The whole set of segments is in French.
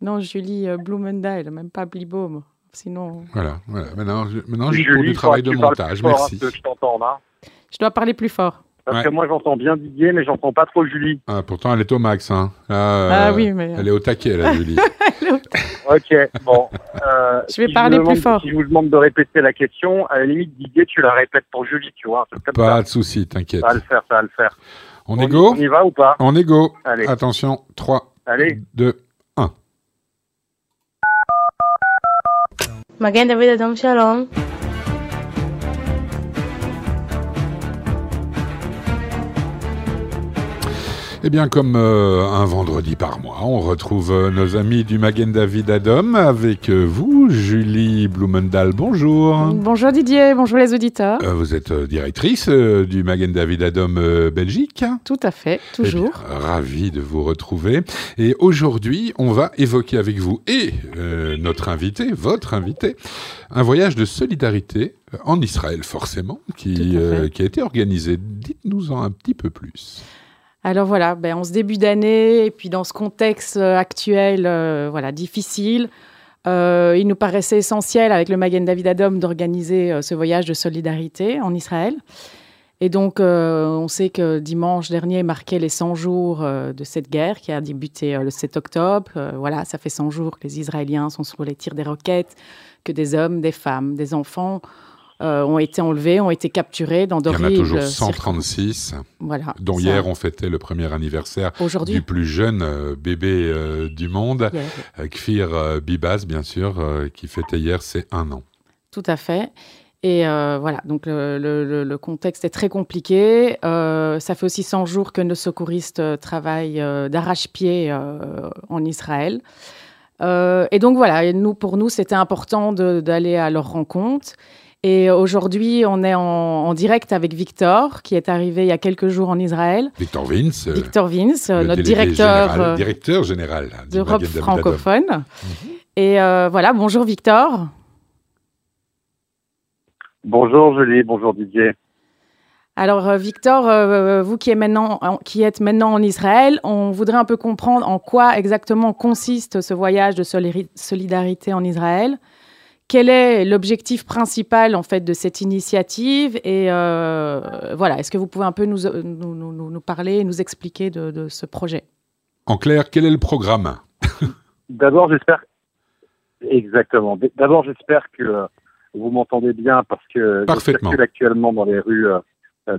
Non, Julie euh, Blumendahl, même pas Blibaum. Sinon. Voilà, voilà. Maintenant, je, maintenant j'ai pour du travail de montage. Merci. Fort, hein, je dois parler plus fort. Parce que moi, j'entends bien Didier, mais j'entends pas trop Julie. Ah, pourtant, elle est au max. Hein. ah oui, mais... Elle est au taquet, là, Julie. ok, bon. Euh, je vais parler plus fort. Si je vous demande de répéter la question, à la limite, Didier, tu la répètes pour Julie, tu vois. Pas de souci, t'inquiète. Ça va le faire, ça va le faire. On, est go On y va ou pas? On est go. Allez. Attention, 3, Allez. 2, 1. Magen David Adam Eh bien, comme euh, un vendredi par mois, on retrouve euh, nos amis du Magen David Adam avec euh, vous, Julie Blumendahl. Bonjour. Bonjour Didier, bonjour les auditeurs. vous êtes directrice du Magen David Adam Belgique. Tout à fait, toujours. Eh ravi de vous retrouver. Et aujourd'hui, on va évoquer avec vous et notre invité, votre invité, un voyage de solidarité en Israël, forcément, qui, qui a été organisé. Dites-nous-en un petit peu plus. Alors voilà, ben, en ce début d'année, et puis dans ce contexte euh, actuel euh, voilà, difficile, euh, il nous paraissait essentiel, avec le Magen David Adom, d'organiser ce voyage de solidarité en Israël. Et donc, on sait que dimanche dernier marquait les 100 jours de cette guerre qui a débuté le 7 octobre. voilà, ça fait 100 jours que les Israéliens sont sur les tirs des roquettes, que des hommes, des femmes, des enfants euh, ont été enlevés, ont été capturés dans d'horribles... Il y en a toujours 136, voilà, dont hier on fêtait le premier anniversaire du plus jeune euh, bébé euh, du monde, Kfir Bibas, bien sûr, qui fêtait hier ses un an. Tout à fait. Et voilà, donc le, contexte est très compliqué. ça fait aussi 100 jours que nos secouristes travaillent d'arrache-pied en Israël. et donc voilà, nous, pour nous, c'était important d'aller à leur rencontre. Et aujourd'hui, on est en, direct avec Victor, qui est arrivé il y a quelques jours en Israël. Victor Vince. Victor Vince, notre directeur, général, euh, directeur général d'Europe francophone. Mhm. Et euh, voilà, bonjour Victor. Bonjour Julie, bonjour Didier. Alors euh, Victor, vous qui êtes, maintenant, qui êtes maintenant en Israël, on voudrait un peu comprendre en quoi exactement consiste ce voyage de solidarité en Israël quel est l'objectif principal en fait de cette initiative et euh, voilà est-ce que vous pouvez un peu nous, nous, nous, parler nous expliquer de, ce projet? En clair quel est le programme? D'abord j'espère exactement. D'abord j'espère que vous m'entendez bien parce que je circule actuellement dans les rues euh,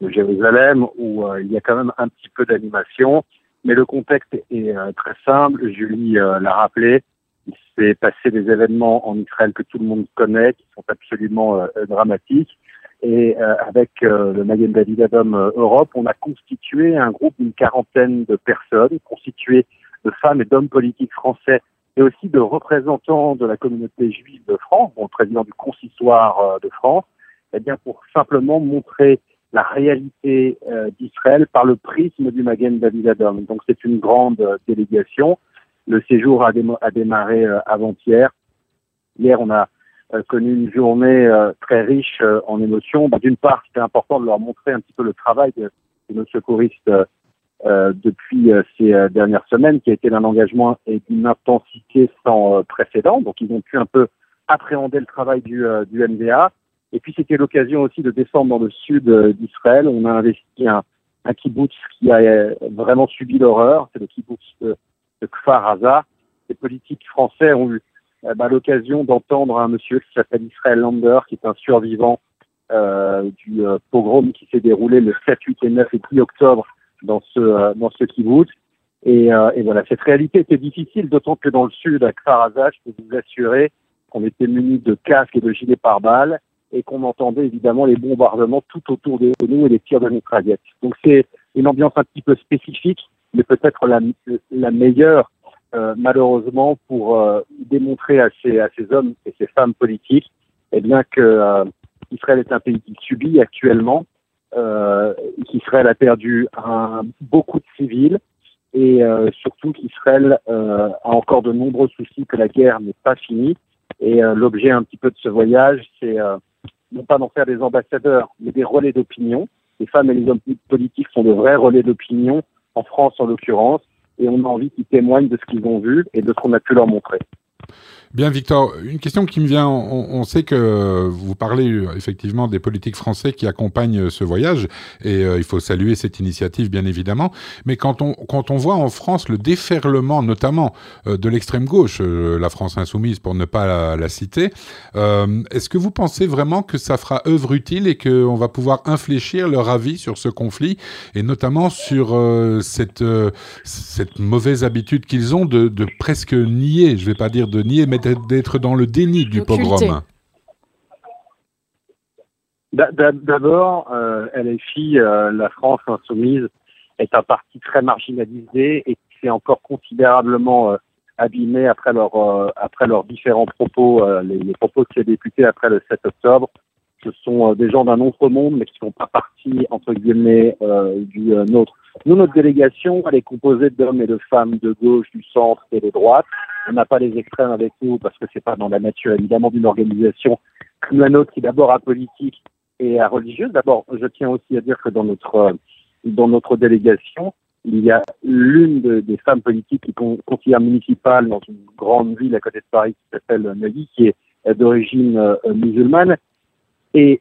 de Jérusalem où euh, il y a quand même un petit peu d'animation mais le contexte est très simple. Julie l'a rappelé il s'est passé des événements en Israël que tout le monde connaît, qui sont absolument euh, dramatiques. Et euh, avec euh, le Magen David Adam Europe, on a constitué un groupe d'une quarantaine de personnes, constitué de femmes et d'hommes politiques français et aussi de représentants de la communauté juive de France, dont le président du consistoire de France, eh bien pour simplement montrer la réalité d'Israël par le prisme du Magen David Adam. Donc c'est une grande délégation. Le séjour a, démarré euh, avant-hier. Hier, on a euh, connu une journée euh, très riche en émotions. Bah, d'une part, c'était important de leur montrer un petit peu le travail de, nos secouristes depuis ces dernières semaines, qui a été d'un engagement et d'une intensité sans précédent. Donc, ils ont pu un peu appréhender le travail du, du MDA. Et puis, c'était l'occasion aussi de descendre dans le sud d'Israël. On a investi un, un kibbutz qui a vraiment subi l'horreur. C'est le kibbutz de de Kfar Haza. Les politiques français ont eu euh, bah, l'occasion d'entendre un monsieur qui s'appelle Israël Lander, qui est un survivant euh, du euh, pogrom qui s'est déroulé le 7, 8 et 9 et 10 octobre dans ce, euh, dans ce kibbutz. Et, euh, et, voilà, cette réalité était difficile, d'autant que dans le sud, à Kfar Haza, je peux vous assurer qu'on était munis de casques et de gilets pare-balles et qu'on entendait évidemment les bombardements tout autour de nous et les tirs de mitraillettes. Donc c'est une ambiance un petit peu spécifique mais peut-être la, la meilleure, euh, malheureusement, pour euh, démontrer à ces, à ces hommes et ces femmes politiques eh bien, que euh, Israël est un pays qui subit actuellement, euh, qu'Israël a perdu un, beaucoup de civils et surtout qu'Israël a encore de nombreux soucis, que la guerre n'est pas finie. Et l'objet un petit peu de ce voyage, c'est non pas d'en faire des ambassadeurs, mais des relais d'opinion. Les femmes et les hommes politiques sont de vrais relais d'opinion en France en l'occurrence, et on a envie qu'ils témoignent de ce qu'ils ont vu et de ce qu'on a pu leur montrer. Bien, Victor, une question qui me vient. On, sait que vous parlez euh, effectivement des politiques français qui accompagnent euh, ce voyage, et euh, il faut saluer cette initiative, bien évidemment. Mais quand on, quand on voit en France le déferlement, notamment de l'extrême gauche, la France insoumise pour ne pas la, citer, est-ce que vous pensez vraiment que ça fera œuvre utile et qu'on va pouvoir infléchir leur avis sur ce conflit, et notamment sur cette, cette mauvaise habitude qu'ils ont de, de presque nier, je ne vais pas dire de nier, mais d'être dans le déni du pogrom D'abord, euh, LFI, euh, la France insoumise, est un parti très marginalisé et qui s'est encore considérablement euh, abîmé après, leur, euh, après leurs différents propos, les, les, propos de ces députés après le 7 octobre. Ce sont des gens d'un autre monde, mais qui ne font pas partie, entre guillemets, du nôtre. Nous, notre délégation, elle est composée d'hommes et de femmes de gauche, du centre et de droite. On n'a pas les extrêmes avec nous parce que c'est pas dans la nature, évidemment, d'une organisation comme la nôtre qui d'abord apolitique et religieuse. D'abord, je tiens aussi à dire que dans notre, dans notre délégation, il y a l'une des femmes politiques qui est conseillère municipale dans une grande ville à côté de Paris qui s'appelle Neuilly, qui est d'origine euh, musulmane. Et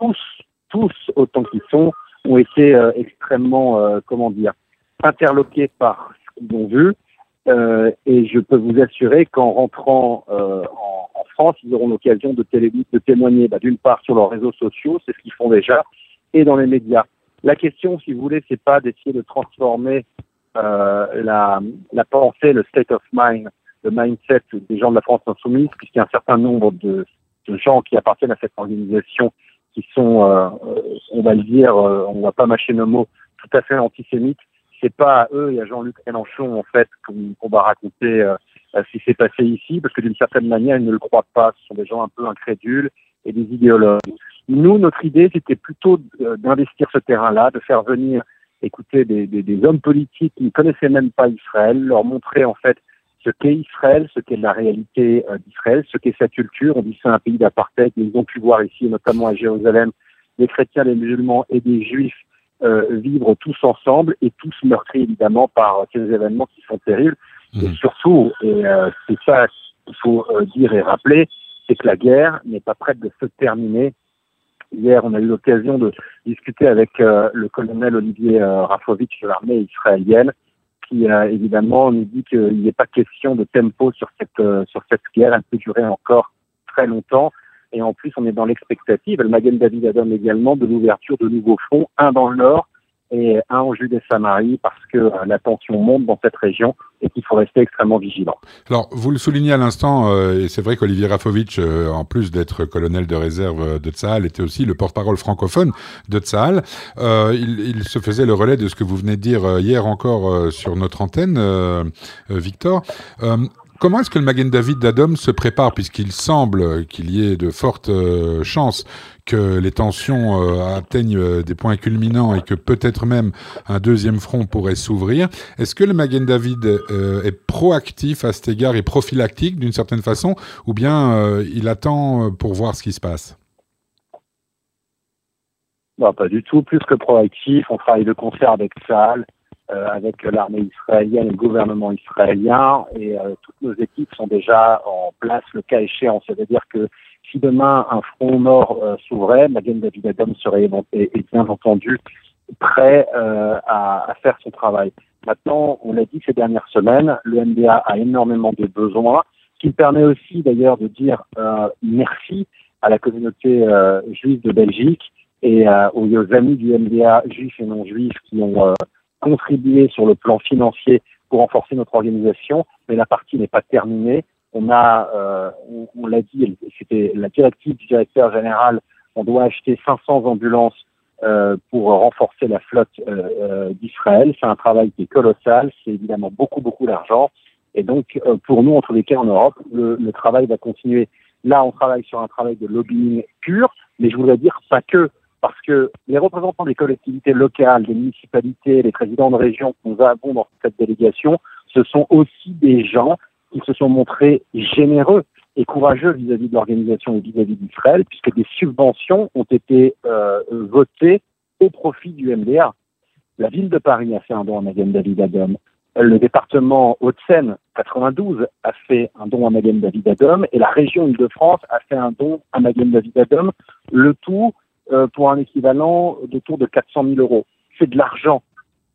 tous, tous, autant qu'ils sont, ont été euh, extrêmement, euh, comment dire, interloqués par ce qu'ils ont vu. Euh, et je peux vous assurer qu'en rentrant en, en, France, ils auront l'occasion de, de témoigner, bah, d'une part sur leurs réseaux sociaux, c'est ce qu'ils font déjà, et dans les médias. La question, si vous voulez, c'est pas d'essayer de transformer la, la pensée, le state of mind, le mindset des gens de la France insoumise, puisqu'il y a un certain nombre de, de gens qui appartiennent à cette organisation qui sont, euh, on va le dire, euh, on va pas mâcher nos mots, tout à fait antisémites. Pas à eux et à Jean-Luc Mélenchon en fait qu'on va raconter euh, ce qui s'est passé ici, parce que d'une certaine manière, ils ne le croient pas. Ce sont des gens un peu incrédules et des idéologues. Nous, notre idée, c'était plutôt d'investir ce terrain-là, de faire venir, écouter des, hommes politiques qui ne connaissaient même pas Israël, leur montrer en fait ce qu'est Israël, ce qu'est la réalité euh, d'Israël, ce qu'est sa culture. On dit c'est un pays d'apartheid, mais ils ont pu voir ici, notamment à Jérusalem, des chrétiens, des musulmans et des juifs euh, vivre tous ensemble et tous meurtris évidemment par ces événements qui sont terribles. Mmh. Et surtout, et euh, c'est ça qu'il faut dire et rappeler, c'est que la guerre n'est pas prête de se terminer. Hier, on a eu l'occasion de discuter avec le colonel Olivier Rafovitch de l'armée israélienne qui euh, évidemment nous dit qu'il n'est pas question de tempo sur cette euh, sur cette guerre, elle peut durer encore très longtemps. Et en plus, on est dans l'expectative, le Magen David Adam également, de l'ouverture de nouveaux fonds, un dans le nord et un en Judée-Samarie, parce que euh, la tension monte dans cette région et qu'il faut rester extrêmement vigilant. Alors, vous le soulignez à l'instant, euh, et c'est vrai qu'Olivier Rafovitch, euh, en plus d'être colonel de réserve de Tsahal, était aussi le porte-parole francophone de Tsahal. Il, il, se faisait le relais de ce que vous venez de dire hier encore sur notre antenne, Victor. Comment est-ce que le Magen David d'Adam se prépare, puisqu'il semble qu'il y ait de fortes euh, chances que les tensions euh, atteignent euh, des points culminants et que peut-être même un deuxième front pourrait s'ouvrir? Est-ce que le Magen David est proactif à cet égard et prophylactique d'une certaine façon, ou bien il attend pour voir ce qui se passe? Pas du tout. Plus que proactif, on travaille de concert avec Saal avec l'armée israélienne le gouvernement israélien. Et euh, toutes nos équipes sont déjà en place le cas échéant. C'est-à-dire que si demain un front nord euh, s'ouvrait, Magen David Adam serait bien entendu prêt à, à, faire son travail. Maintenant, on l'a dit ces dernières semaines, le MBA a énormément de besoins, ce qui me permet aussi d'ailleurs de dire merci à la communauté juive de Belgique et aux, amis du MBA juifs et non juifs qui ont contribuer sur le plan financier pour renforcer notre organisation, mais la partie n'est pas terminée. On a, euh, on, l'a dit, c'était la directive du directeur général, on doit acheter 500 ambulances euh, pour renforcer la flotte euh, d'Israël. C'est un travail qui est colossal, c'est évidemment beaucoup, beaucoup d'argent. Et donc, pour nous, en tous les cas en Europe, le, le travail va continuer. Là, on travaille sur un travail de lobbying pur, mais je voudrais dire pas que parce que les représentants des collectivités locales, des municipalités, les présidents de région que nous avons dans cette délégation, ce sont aussi des gens qui se sont montrés généreux et courageux vis-à-vis de l'organisation et vis-à-vis d'Israël, puisque des subventions ont été euh, votées au profit du MDA. La ville de Paris a fait un don à Magen David Adam. le département Hauts-de-Seine 92 a fait un don à Magen David Adom et la région Île-de-France a fait un don à Magen David Adom, le tout euh, pour un équivalent d'autour de 400 000 euros. C'est de l'argent.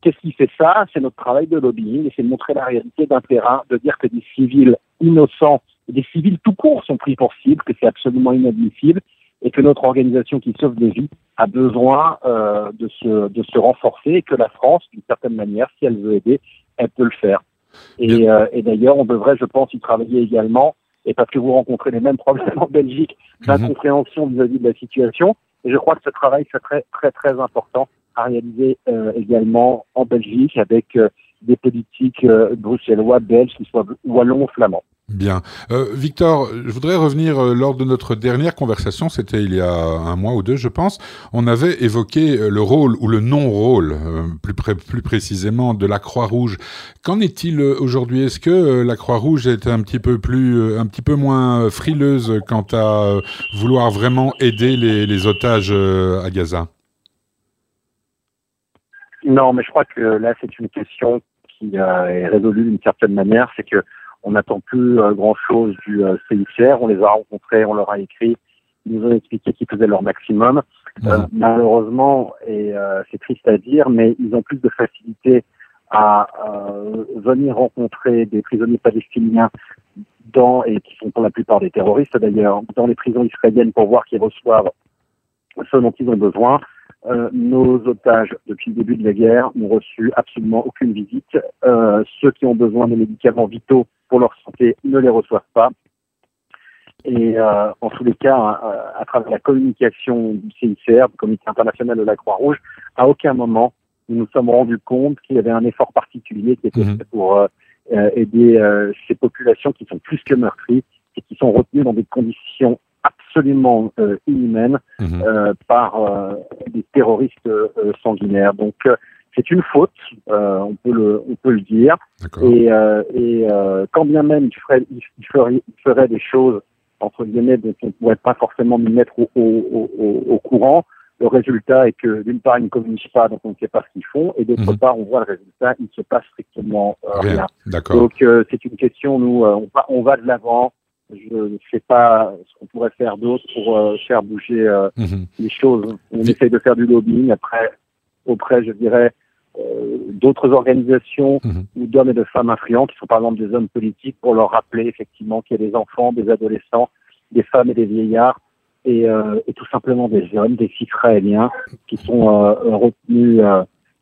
Qu'est-ce qui fait ça? C'est notre travail de lobbying et c'est de montrer la réalité d'un terrain, de dire que des civils innocents, des civils tout court sont pris pour cible, que c'est absolument inadmissible et que notre organisation qui sauve des vies a besoin euh, de, se, de se renforcer et que la France, d'une certaine manière, si elle veut aider, elle peut le faire. Et, euh, et d'ailleurs, on devrait, je pense, y travailler également, et parce que vous rencontrez les mêmes problèmes en Belgique d'incompréhension vis-à-vis de la situation. Et je crois que ce travail c'est très, très, très important à réaliser euh, également en Belgique avec euh, des politiques euh, bruxellois, belges, qui soient wallons ou flamands. Bien. Euh, Victor, je voudrais revenir euh, lors de notre dernière conversation, c'était il y a un mois ou deux, je pense. On avait évoqué euh, le rôle ou le non-rôle, plus, plus précisément, de la Croix-Rouge. Qu'en est-il aujourd'hui? Est-ce que la Croix-Rouge est un petit peu plus, un petit peu moins frileuse quant à vouloir vraiment aider les, les otages à Gaza? Non, mais je crois que là, c'est une question qui est résolue d'une certaine manière. C'est que on n'attend plus euh, grand-chose du euh, CICR. On les a rencontrés, on leur a écrit, ils nous ont expliqué qu'ils faisaient leur maximum. Euh, malheureusement, et c'est triste à dire, mais ils ont plus de facilité à venir rencontrer des prisonniers palestiniens dans, et qui sont pour la plupart des terroristes d'ailleurs, dans les prisons israéliennes pour voir qu'ils reçoivent ce dont ils ont besoin. Euh, nos otages, depuis le début de la guerre, n'ont reçu absolument aucune visite. Euh, ceux qui ont besoin de médicaments vitaux pour leur santé ne les reçoivent pas. Et euh, en tous les cas, à, travers la communication du CICR, du Comité international de la Croix-Rouge, à aucun moment nous nous sommes rendus compte qu'il y avait un effort particulier qui était mhm. fait pour aider ces populations qui sont plus que meurtries et qui sont retenues dans des conditions absolument euh, inhumaine mhm. euh, par euh, des terroristes sanguinaires. Donc c'est une faute, on peut le on peut le dire. Et, et quand bien même il ferait, il ferait, il ferait des choses entre guillemets dont on ne pourrait pas forcément nous mettre au, au, au, au courant. Le résultat est que d'une part ils ne communiquent pas, donc on ne sait pas ce qu'ils font, et d'autre mhm. part on voit le résultat, il ne se passe strictement rien. Donc c'est une question, nous on va, on va de l'avant, je ne sais pas ce qu'on pourrait faire d'autre pour euh, faire bouger euh, mhm. les choses. On essaye de faire du lobbying après, auprès, je dirais, euh, d'autres organisations mhm. ou d'hommes et de femmes influents qui sont par exemple des hommes politiques pour leur rappeler effectivement qu'il y a des enfants, des adolescents, des femmes et des vieillards et, et tout simplement des hommes, des Israéliens qui sont retenus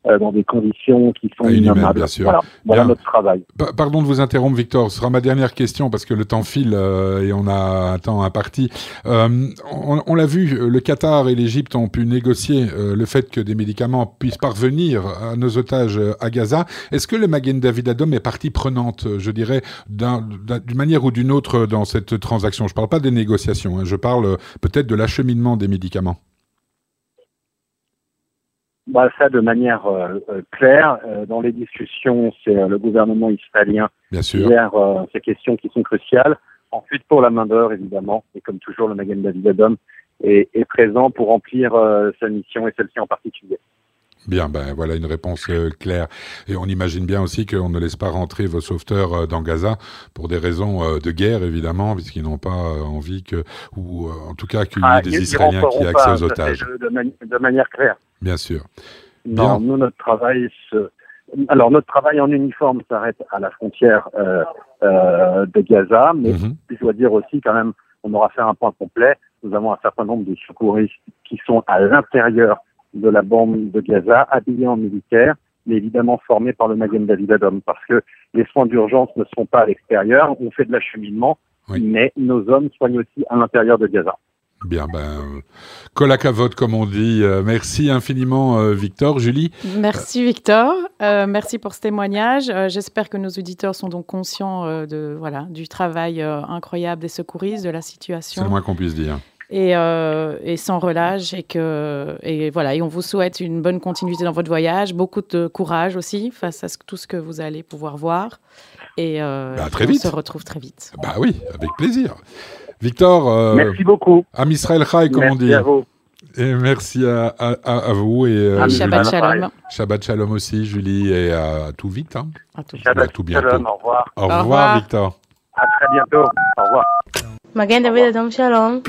euh, dans des conditions qui sont inhumaines. Bien sûr. Voilà, voilà notre travail. pardon de vous interrompre, Victor. Ce sera ma dernière question parce que le temps file euh, et on a un temps imparti. Euh, on, on l'a vu, le Qatar et l'Égypte ont pu négocier le fait que des médicaments puissent parvenir à nos otages à Gaza. Est-ce que le Magen David Adom est partie prenante, je dirais, d'une manière ou d'une autre dans cette transaction? Je ne parle pas des négociations, hein, je parle peut-être de l'acheminement des médicaments bah, ça de manière euh, euh, claire. Euh, dans les discussions, c'est le gouvernement israélien qui gère ces questions qui sont cruciales. Ensuite, pour la main d'œuvre, évidemment, et comme toujours, le Magen David Adom est, est présent pour remplir sa mission et celle-ci en particulier. Bien, ben voilà une réponse euh, claire. Et on imagine bien aussi qu'on ne laisse pas rentrer vos sauveteurs euh, dans Gaza pour des raisons euh, de guerre, évidemment, puisqu'ils n'ont pas envie que, ou en tout cas qu'il y ait ah, des Israéliens qui aient accès aux otages. De, manière claire. Bien sûr. Non, nous notre travail, alors notre travail en uniforme s'arrête à la frontière de Gaza, mais mhm. je dois dire aussi quand même, on aura fait un point complet. Nous avons un certain nombre de secouristes qui sont à l'intérieur de la bande de Gaza, habillés en militaire, mais évidemment formés par le Magen David Adom, parce que les soins d'urgence ne sont pas à l'extérieur, on fait de l'acheminement, mais nos hommes soignent aussi à l'intérieur de Gaza. Bien, ben, colacavote, comme on dit. Euh, merci infiniment, euh, Victor. Julie? Merci, Victor. Euh, merci pour ce témoignage. J'espère que nos auditeurs sont donc conscients de, voilà, du travail incroyable des secouristes, de la situation. C'est le moins qu'on puisse dire et, et, sans relâche et que et voilà et on vous souhaite une bonne continuité dans votre voyage, beaucoup de courage aussi face à tout ce que vous allez pouvoir voir et, bah, très vite. on se retrouve très vite. Bah oui, avec plaisir. Victor, euh, merci beaucoup. Am Israël Chai, comme on dit. À vous. Et merci à, à, vous et euh, Shabbat Shalom. Shabbat Shalom aussi, Julie, et à, tout vite. Hein. À tout, Shabbat tout bientôt. Shalom, au revoir. Au revoir, Victor. À très bientôt. Au revoir. Magen David Adam Shalom.